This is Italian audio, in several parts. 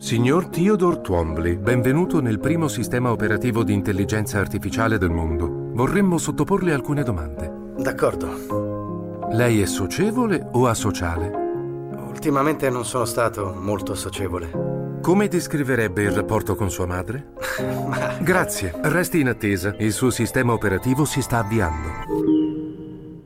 Signor Theodore Twombly, benvenuto nel primo sistema operativo di intelligenza artificiale del mondo. Vorremmo sottoporle alcune domande. D'accordo. Lei è socievole o asociale? Ultimamente non sono stato molto socievole. Come descriverebbe il rapporto con sua madre? Ma Grazie, resti in attesa. Il suo sistema operativo si sta avviando.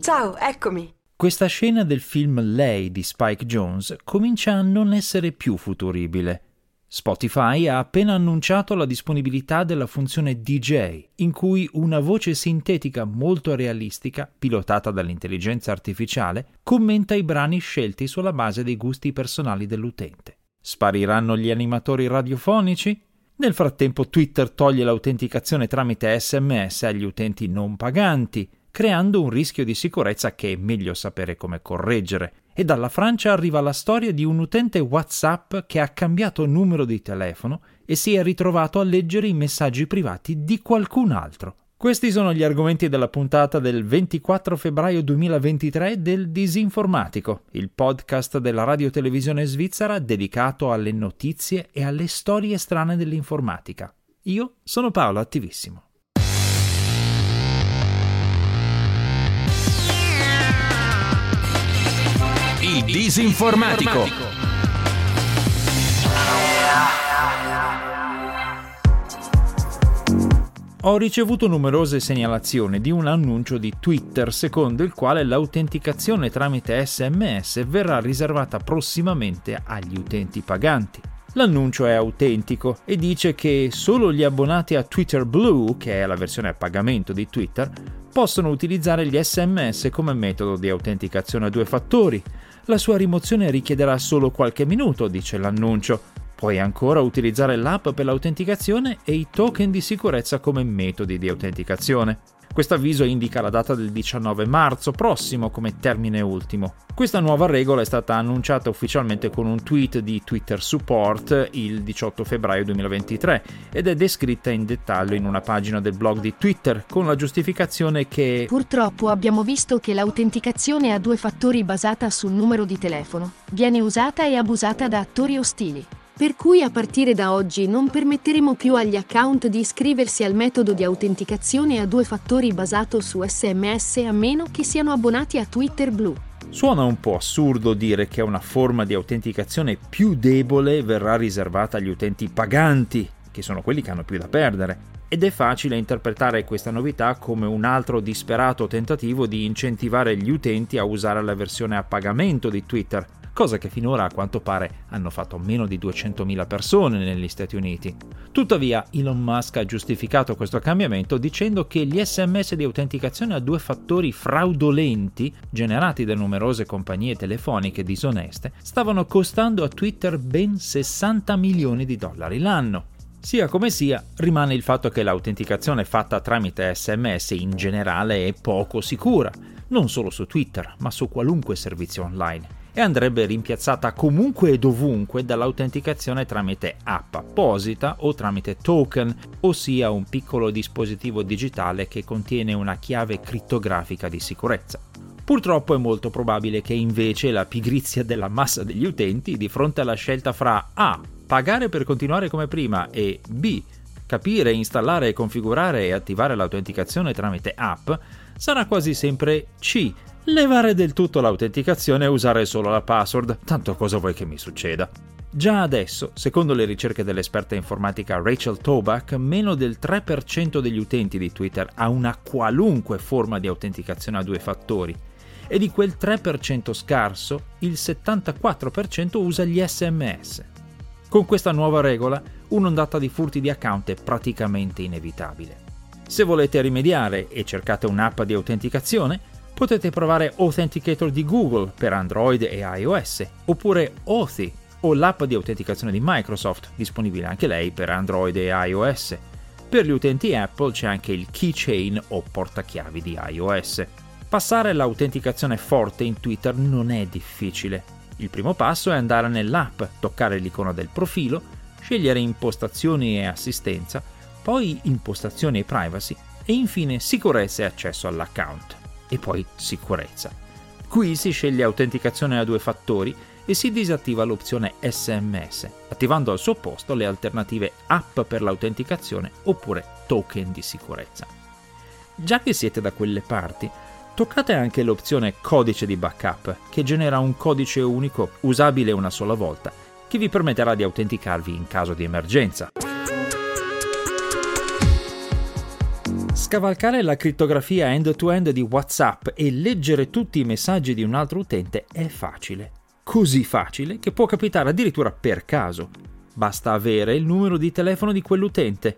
Ciao, eccomi. Questa scena del film Lei di Spike Jones comincia a non essere più futuribile. Spotify ha appena annunciato la disponibilità della funzione DJ, in cui una voce sintetica molto realistica, pilotata dall'intelligenza artificiale, commenta i brani scelti sulla base dei gusti personali dell'utente. Spariranno gli animatori radiofonici? Nel frattempo Twitter toglie l'autenticazione tramite SMS agli utenti non paganti, creando un rischio di sicurezza che è meglio sapere come correggere. E dalla Francia arriva la storia di un utente WhatsApp che ha cambiato numero di telefono e si è ritrovato a leggere i messaggi privati di qualcun altro. Questi sono gli argomenti della puntata del 24 febbraio 2023 del Disinformatico, il podcast della radiotelevisione svizzera dedicato alle notizie e alle storie strane dell'informatica. Io sono Paolo Attivissimo. Disinformatico. Ho ricevuto numerose segnalazioni di un annuncio di Twitter secondo il quale l'autenticazione tramite SMS verrà riservata prossimamente agli utenti paganti. L'annuncio è autentico e dice che solo gli abbonati a Twitter Blue, che è la versione a pagamento di Twitter, possono utilizzare gli SMS come metodo di autenticazione a due fattori. La sua rimozione richiederà solo qualche minuto, dice l'annuncio. Puoi ancora utilizzare l'app per l'autenticazione e i token di sicurezza come metodi di autenticazione. Questo avviso indica la data del 19 marzo prossimo come termine ultimo. Questa nuova regola è stata annunciata ufficialmente con un tweet di Twitter Support il 18 febbraio 2023 ed è descritta in dettaglio in una pagina del blog di Twitter con la giustificazione che Purtroppo abbiamo visto che l'autenticazione a due fattori basata sul numero di telefono viene usata e abusata da attori ostili. Per cui a partire da oggi non permetteremo più agli account di iscriversi al metodo di autenticazione a due fattori basato su SMS a meno che siano abbonati a Twitter Blue. Suona un po' assurdo dire che una forma di autenticazione più debole verrà riservata agli utenti paganti, che sono quelli che hanno più da perdere. Ed è facile interpretare questa novità come un altro disperato tentativo di incentivare gli utenti a usare la versione a pagamento di Twitter, cosa che finora a quanto pare hanno fatto meno di 200.000 persone negli Stati Uniti. Tuttavia Elon Musk ha giustificato questo cambiamento dicendo che gli sms di autenticazione a due fattori fraudolenti, generati da numerose compagnie telefoniche disoneste, stavano costando a Twitter ben 60 milioni di dollari l'anno. Sia come sia, rimane il fatto che l'autenticazione fatta tramite sms in generale è poco sicura, non solo su Twitter, ma su qualunque servizio online e andrebbe rimpiazzata comunque e dovunque dall'autenticazione tramite app apposita o tramite token, ossia un piccolo dispositivo digitale che contiene una chiave crittografica di sicurezza. Purtroppo è molto probabile che invece la pigrizia della massa degli utenti di fronte alla scelta fra A. pagare per continuare come prima e B. capire, installare, configurare e attivare l'autenticazione tramite app sarà quasi sempre C levare del tutto l'autenticazione e usare solo la password, tanto cosa vuoi che mi succeda? Già adesso, secondo le ricerche dell'esperta informatica Rachel Toback, meno del 3% degli utenti di Twitter ha una qualunque forma di autenticazione a due fattori e di quel 3% scarso il 74% usa gli SMS. Con questa nuova regola, un'ondata di furti di account è praticamente inevitabile. Se volete rimediare e cercate un'app di autenticazione, potete provare Authenticator di Google per Android e iOS, oppure Authy o l'app di autenticazione di Microsoft, disponibile anche lei per Android e iOS. Per gli utenti Apple c'è anche il Keychain o portachiavi di iOS. Passare l'autenticazione forte in Twitter non è difficile. Il primo passo è andare nell'app, toccare l'icona del profilo, scegliere impostazioni e assistenza, poi impostazioni e privacy e infine sicurezza e accesso all'account e poi sicurezza. Qui si sceglie autenticazione a due fattori e si disattiva l'opzione SMS, attivando al suo posto le alternative app per l'autenticazione oppure token di sicurezza. Già che siete da quelle parti, toccate anche l'opzione codice di backup, che genera un codice unico usabile una sola volta, che vi permetterà di autenticarvi in caso di emergenza. Scavalcare la crittografia end-to-end di WhatsApp e leggere tutti i messaggi di un altro utente è facile. Così facile che può capitare addirittura per caso. Basta avere il numero di telefono di quell'utente.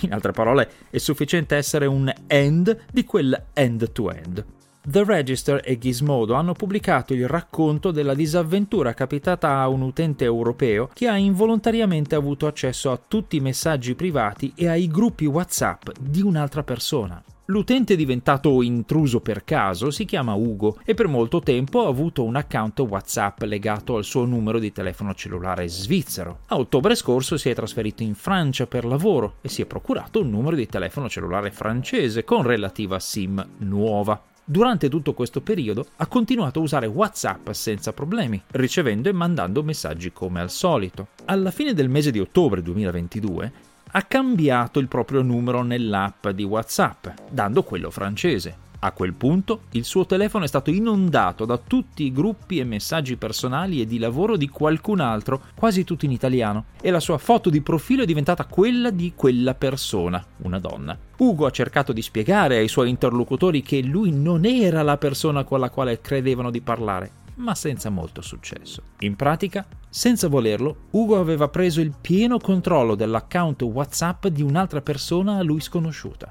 In altre parole, è sufficiente essere un end di quel end-to-end. The Register e Gizmodo hanno pubblicato il racconto della disavventura capitata a un utente europeo che ha involontariamente avuto accesso a tutti i messaggi privati e ai gruppi WhatsApp di un'altra persona. L'utente diventato intruso per caso si chiama Ugo e per molto tempo ha avuto un account WhatsApp legato al suo numero di telefono cellulare svizzero. A ottobre scorso si è trasferito in Francia per lavoro e si è procurato un numero di telefono cellulare francese con relativa SIM nuova. Durante tutto questo periodo ha continuato a usare WhatsApp senza problemi, ricevendo e mandando messaggi come al solito. Alla fine del mese di ottobre 2022 ha cambiato il proprio numero nell'app di WhatsApp, dando quello francese. A quel punto il suo telefono è stato inondato da tutti i gruppi e messaggi personali e di lavoro di qualcun altro, quasi tutti in italiano, e la sua foto di profilo è diventata quella di quella persona, una donna. Ugo ha cercato di spiegare ai suoi interlocutori che lui non era la persona con la quale credevano di parlare, ma senza molto successo. In pratica, senza volerlo, Ugo aveva preso il pieno controllo dell'account WhatsApp di un'altra persona a lui sconosciuta.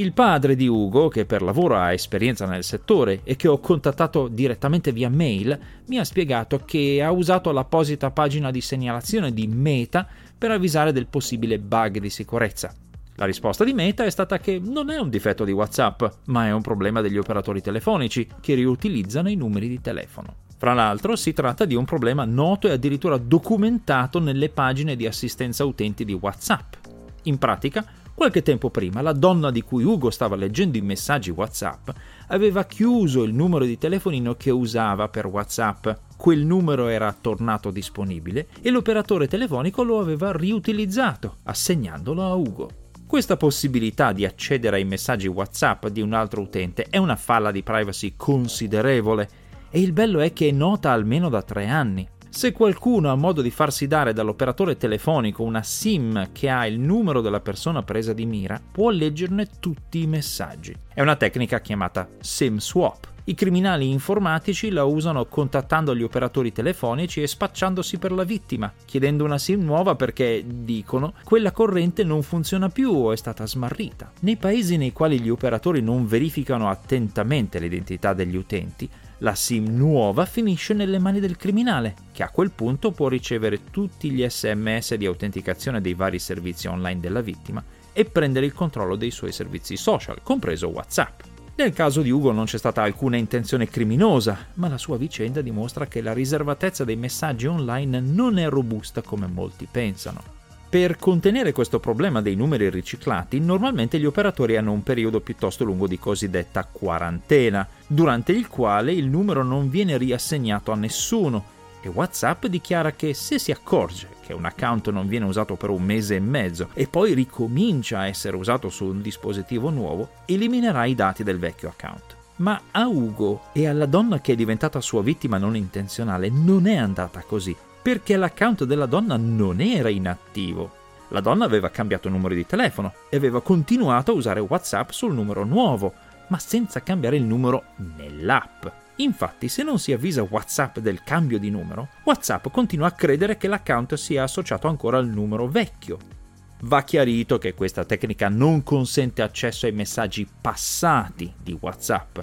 Il padre di Ugo, che per lavoro ha esperienza nel settore e che ho contattato direttamente via mail, mi ha spiegato che ha usato l'apposita pagina di segnalazione di Meta per avvisare del possibile bug di sicurezza. La risposta di Meta è stata che non è un difetto di WhatsApp, ma è un problema degli operatori telefonici che riutilizzano i numeri di telefono. Fra l'altro si tratta di un problema noto e addirittura documentato nelle pagine di assistenza utenti di WhatsApp. In pratica, Qualche tempo prima la donna di cui Ugo stava leggendo i messaggi WhatsApp aveva chiuso il numero di telefonino che usava per WhatsApp. Quel numero era tornato disponibile e l'operatore telefonico lo aveva riutilizzato, assegnandolo a Ugo. Questa possibilità di accedere ai messaggi WhatsApp di un altro utente è una falla di privacy considerevole e il bello è che è nota almeno da tre anni. Se qualcuno ha modo di farsi dare dall'operatore telefonico una SIM che ha il numero della persona presa di mira, può leggerne tutti i messaggi. È una tecnica chiamata SIM swap. I criminali informatici la usano contattando gli operatori telefonici e spacciandosi per la vittima, chiedendo una SIM nuova perché, dicono, quella corrente non funziona più o è stata smarrita. Nei paesi nei quali gli operatori non verificano attentamente l'identità degli utenti, la SIM nuova finisce nelle mani del criminale, che a quel punto può ricevere tutti gli sms di autenticazione dei vari servizi online della vittima e prendere il controllo dei suoi servizi social, compreso WhatsApp. Nel caso di Ugo non c'è stata alcuna intenzione criminosa, ma la sua vicenda dimostra che la riservatezza dei messaggi online non è robusta come molti pensano. Per contenere questo problema dei numeri riciclati, normalmente gli operatori hanno un periodo piuttosto lungo di cosiddetta quarantena, durante il quale il numero non viene riassegnato a nessuno e WhatsApp dichiara che se si accorge che un account non viene usato per un mese e mezzo e poi ricomincia a essere usato su un dispositivo nuovo, eliminerà i dati del vecchio account. Ma a Ugo e alla donna che è diventata sua vittima non intenzionale non è andata così perché l'account della donna non era inattivo. La donna aveva cambiato numero di telefono e aveva continuato a usare WhatsApp sul numero nuovo, ma senza cambiare il numero nell'app. Infatti, se non si avvisa WhatsApp del cambio di numero, WhatsApp continua a credere che l'account sia associato ancora al numero vecchio. Va chiarito che questa tecnica non consente accesso ai messaggi passati di WhatsApp,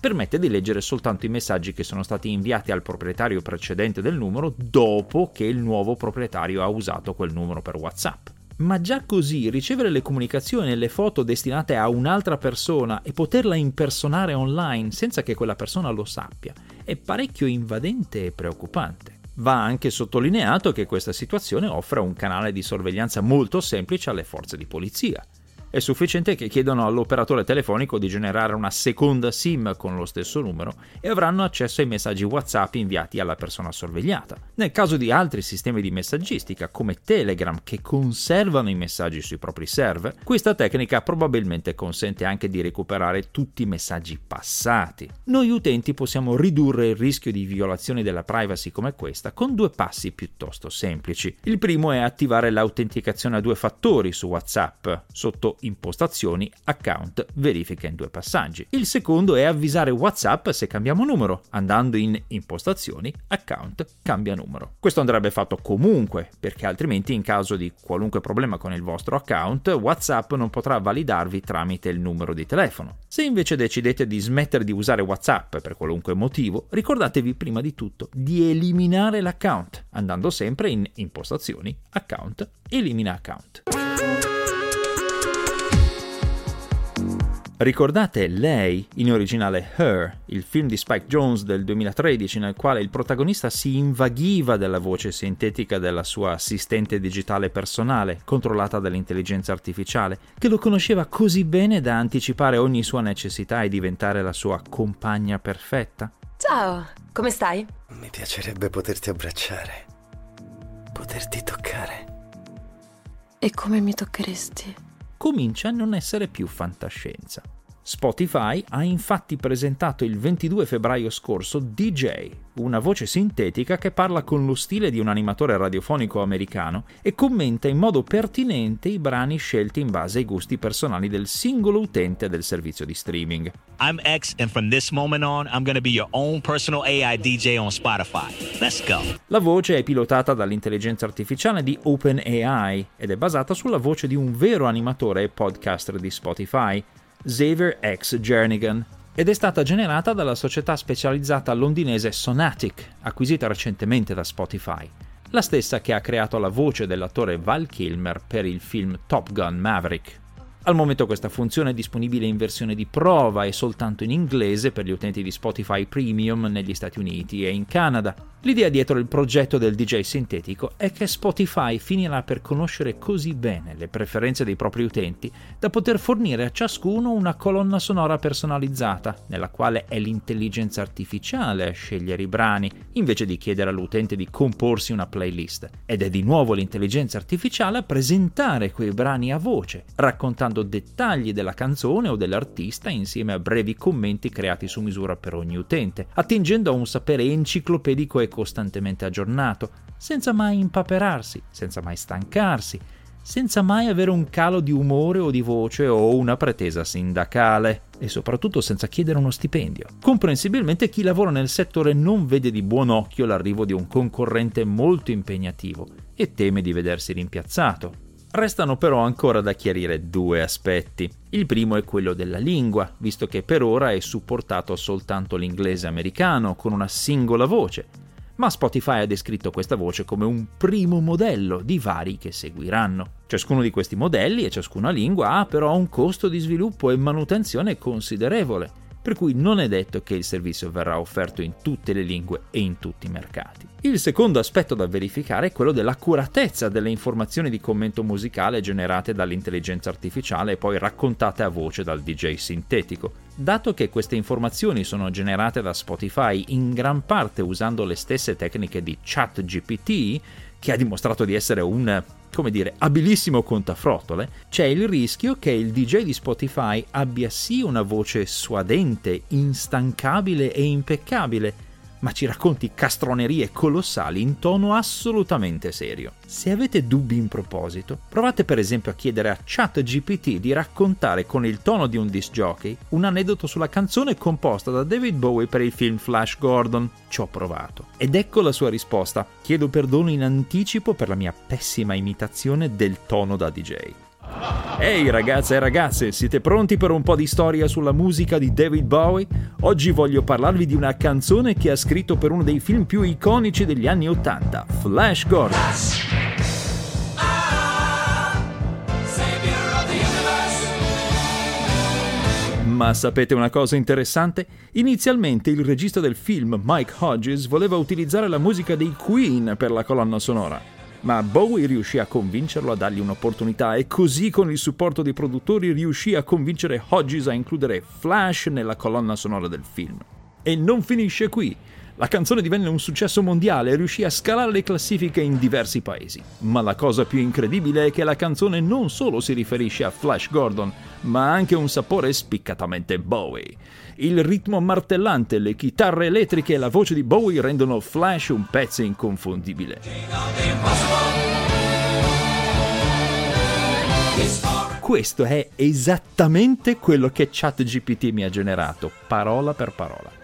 permette di leggere soltanto i messaggi che sono stati inviati al proprietario precedente del numero dopo che il nuovo proprietario ha usato quel numero per WhatsApp. Ma già così ricevere le comunicazioni e le foto destinate a un'altra persona e poterla impersonare online senza che quella persona lo sappia è parecchio invadente e preoccupante. Va anche sottolineato che questa situazione offre un canale di sorveglianza molto semplice alle forze di polizia. È sufficiente che chiedano all'operatore telefonico di generare una seconda SIM con lo stesso numero e avranno accesso ai messaggi WhatsApp inviati alla persona sorvegliata. Nel caso di altri sistemi di messaggistica come Telegram che conservano i messaggi sui propri server, questa tecnica probabilmente consente anche di recuperare tutti i messaggi passati. Noi utenti possiamo ridurre il rischio di violazioni della privacy come questa con due passi piuttosto semplici. Il primo è attivare l'autenticazione a due fattori su WhatsApp sotto impostazioni, account, verifica in due passaggi. Il secondo è avvisare WhatsApp se cambiamo numero, andando in impostazioni, account, cambia numero. Questo andrebbe fatto comunque, perché altrimenti in caso di qualunque problema con il vostro account, WhatsApp non potrà validarvi tramite il numero di telefono. Se invece decidete di smettere di usare WhatsApp per qualunque motivo, ricordatevi prima di tutto di eliminare l'account, andando sempre in impostazioni, account, elimina account. Ricordate Lei, in originale Her, il film di Spike Jones del 2013 nel quale il protagonista si invaghiva della voce sintetica della sua assistente digitale personale, controllata dall'intelligenza artificiale, che lo conosceva così bene da anticipare ogni sua necessità e diventare la sua compagna perfetta? Ciao, come stai? Mi piacerebbe poterti abbracciare, poterti toccare. E come mi toccheresti? Comincia a non essere più fantascienza. Spotify ha infatti presentato il 22 febbraio scorso DJ, una voce sintetica che parla con lo stile di un animatore radiofonico americano e commenta in modo pertinente i brani scelti in base ai gusti personali del singolo utente del servizio di streaming. I'm X and from this moment on I'm gonna be your own personal AI DJ on Spotify. Let's go. La voce è pilotata dall'intelligenza artificiale di OpenAI ed è basata sulla voce di un vero animatore e podcaster di Spotify, Xavier X Jernigan, ed è stata generata dalla società specializzata londinese Sonatic, acquisita recentemente da Spotify, la stessa che ha creato la voce dell'attore Val Kilmer per il film Top Gun Maverick. Al momento questa funzione è disponibile in versione di prova e soltanto in inglese per gli utenti di Spotify Premium negli Stati Uniti e in Canada. L'idea dietro il progetto del DJ sintetico è che Spotify finirà per conoscere così bene le preferenze dei propri utenti da poter fornire a ciascuno una colonna sonora personalizzata, nella quale è l'intelligenza artificiale a scegliere i brani, invece di chiedere all'utente di comporsi una playlist. Ed è di nuovo l'intelligenza artificiale a presentare quei brani a voce, raccontando dettagli della canzone o dell'artista insieme a brevi commenti creati su misura per ogni utente, attingendo a un sapere enciclopedico e costantemente aggiornato, senza mai impaperarsi, senza mai stancarsi, senza mai avere un calo di umore o di voce o una pretesa sindacale e soprattutto senza chiedere uno stipendio. Comprensibilmente chi lavora nel settore non vede di buon occhio l'arrivo di un concorrente molto impegnativo e teme di vedersi rimpiazzato, Restano però ancora da chiarire due aspetti. Il primo è quello della lingua, visto che per ora è supportato soltanto l'inglese americano con una singola voce, ma Spotify ha descritto questa voce come un primo modello di vari che seguiranno. Ciascuno di questi modelli e ciascuna lingua ha però un costo di sviluppo e manutenzione considerevole per cui non è detto che il servizio verrà offerto in tutte le lingue e in tutti i mercati. Il secondo aspetto da verificare è quello dell'accuratezza delle informazioni di commento musicale generate dall'intelligenza artificiale e poi raccontate a voce dal DJ sintetico. Dato che queste informazioni sono generate da Spotify in gran parte usando le stesse tecniche di ChatGPT, che ha dimostrato di essere un come dire, abilissimo contafrottole, c'è il rischio che il DJ di Spotify abbia sì una voce suadente, instancabile e impeccabile, ma ci racconti castronerie colossali in tono assolutamente serio. Se avete dubbi in proposito, provate per esempio a chiedere a ChatGPT di raccontare con il tono di un disc jockey un aneddoto sulla canzone composta da David Bowie per il film Flash Gordon. Ci ho provato. Ed ecco la sua risposta. Chiedo perdono in anticipo per la mia pessima imitazione del tono da DJ. Ehi ragazze e ragazze, siete pronti per un po' di storia sulla musica di David Bowie? Oggi voglio parlarvi di una canzone che ha scritto per uno dei film più iconici degli anni Ottanta, Flash Gordon. Ma sapete una cosa interessante? Inizialmente il regista del film, Mike Hodges, voleva utilizzare la musica dei Queen per la colonna sonora ma Bowie riuscì a convincerlo a dargli un'opportunità e così con il supporto dei produttori riuscì a convincere Hodges a includere Flash nella colonna sonora del film. E non finisce qui. La canzone divenne un successo mondiale e riuscì a scalare le classifiche in diversi paesi. Ma la cosa più incredibile è che la canzone non solo si riferisce a Flash Gordon, ma ha anche un sapore spiccatamente Bowie. Il ritmo martellante, le chitarre elettriche e la voce di Bowie rendono Flash un pezzo inconfondibile. Questo è esattamente quello che ChatGPT mi ha generato, parola per parola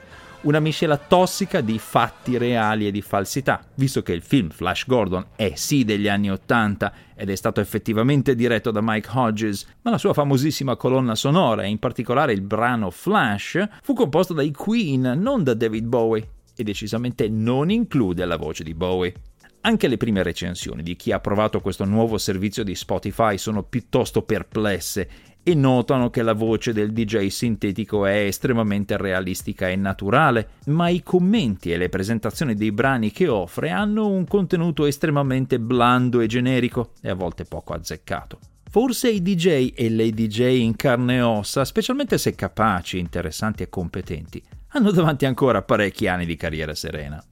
una miscela tossica di fatti reali e di falsità, visto che il film Flash Gordon è sì degli anni Ottanta ed è stato effettivamente diretto da Mike Hodges, ma la sua famosissima colonna sonora, e in particolare il brano Flash, fu composto dai Queen, non da David Bowie, e decisamente non include la voce di Bowie. Anche le prime recensioni di chi ha provato questo nuovo servizio di Spotify sono piuttosto perplesse e notano che la voce del DJ sintetico è estremamente realistica e naturale, ma i commenti e le presentazioni dei brani che offre hanno un contenuto estremamente blando e generico e a volte poco azzeccato. Forse i DJ e le DJ in carne e ossa, specialmente se capaci, interessanti e competenti, hanno davanti ancora parecchi anni di carriera serena.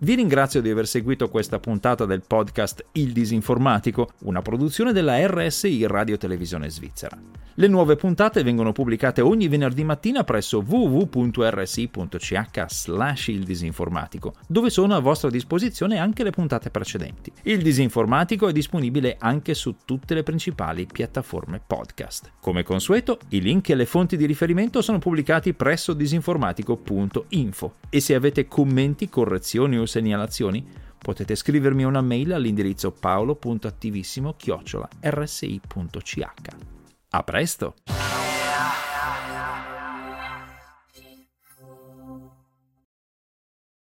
Vi ringrazio di aver seguito questa puntata del podcast Il Disinformatico, una produzione della RSI Radio Televisione Svizzera. Le nuove puntate vengono pubblicate ogni venerdì mattina presso www.rsi.ch slash il disinformatico, dove sono a vostra disposizione anche le puntate precedenti. Il Disinformatico è disponibile anche su tutte le principali piattaforme podcast. Come consueto, i link e le fonti di riferimento sono pubblicati presso disinformatico.info e se avete commenti, correzioni o segnalazioni potete scrivermi una mail all'indirizzo paolo.attivissimo-rsi.ch. A presto!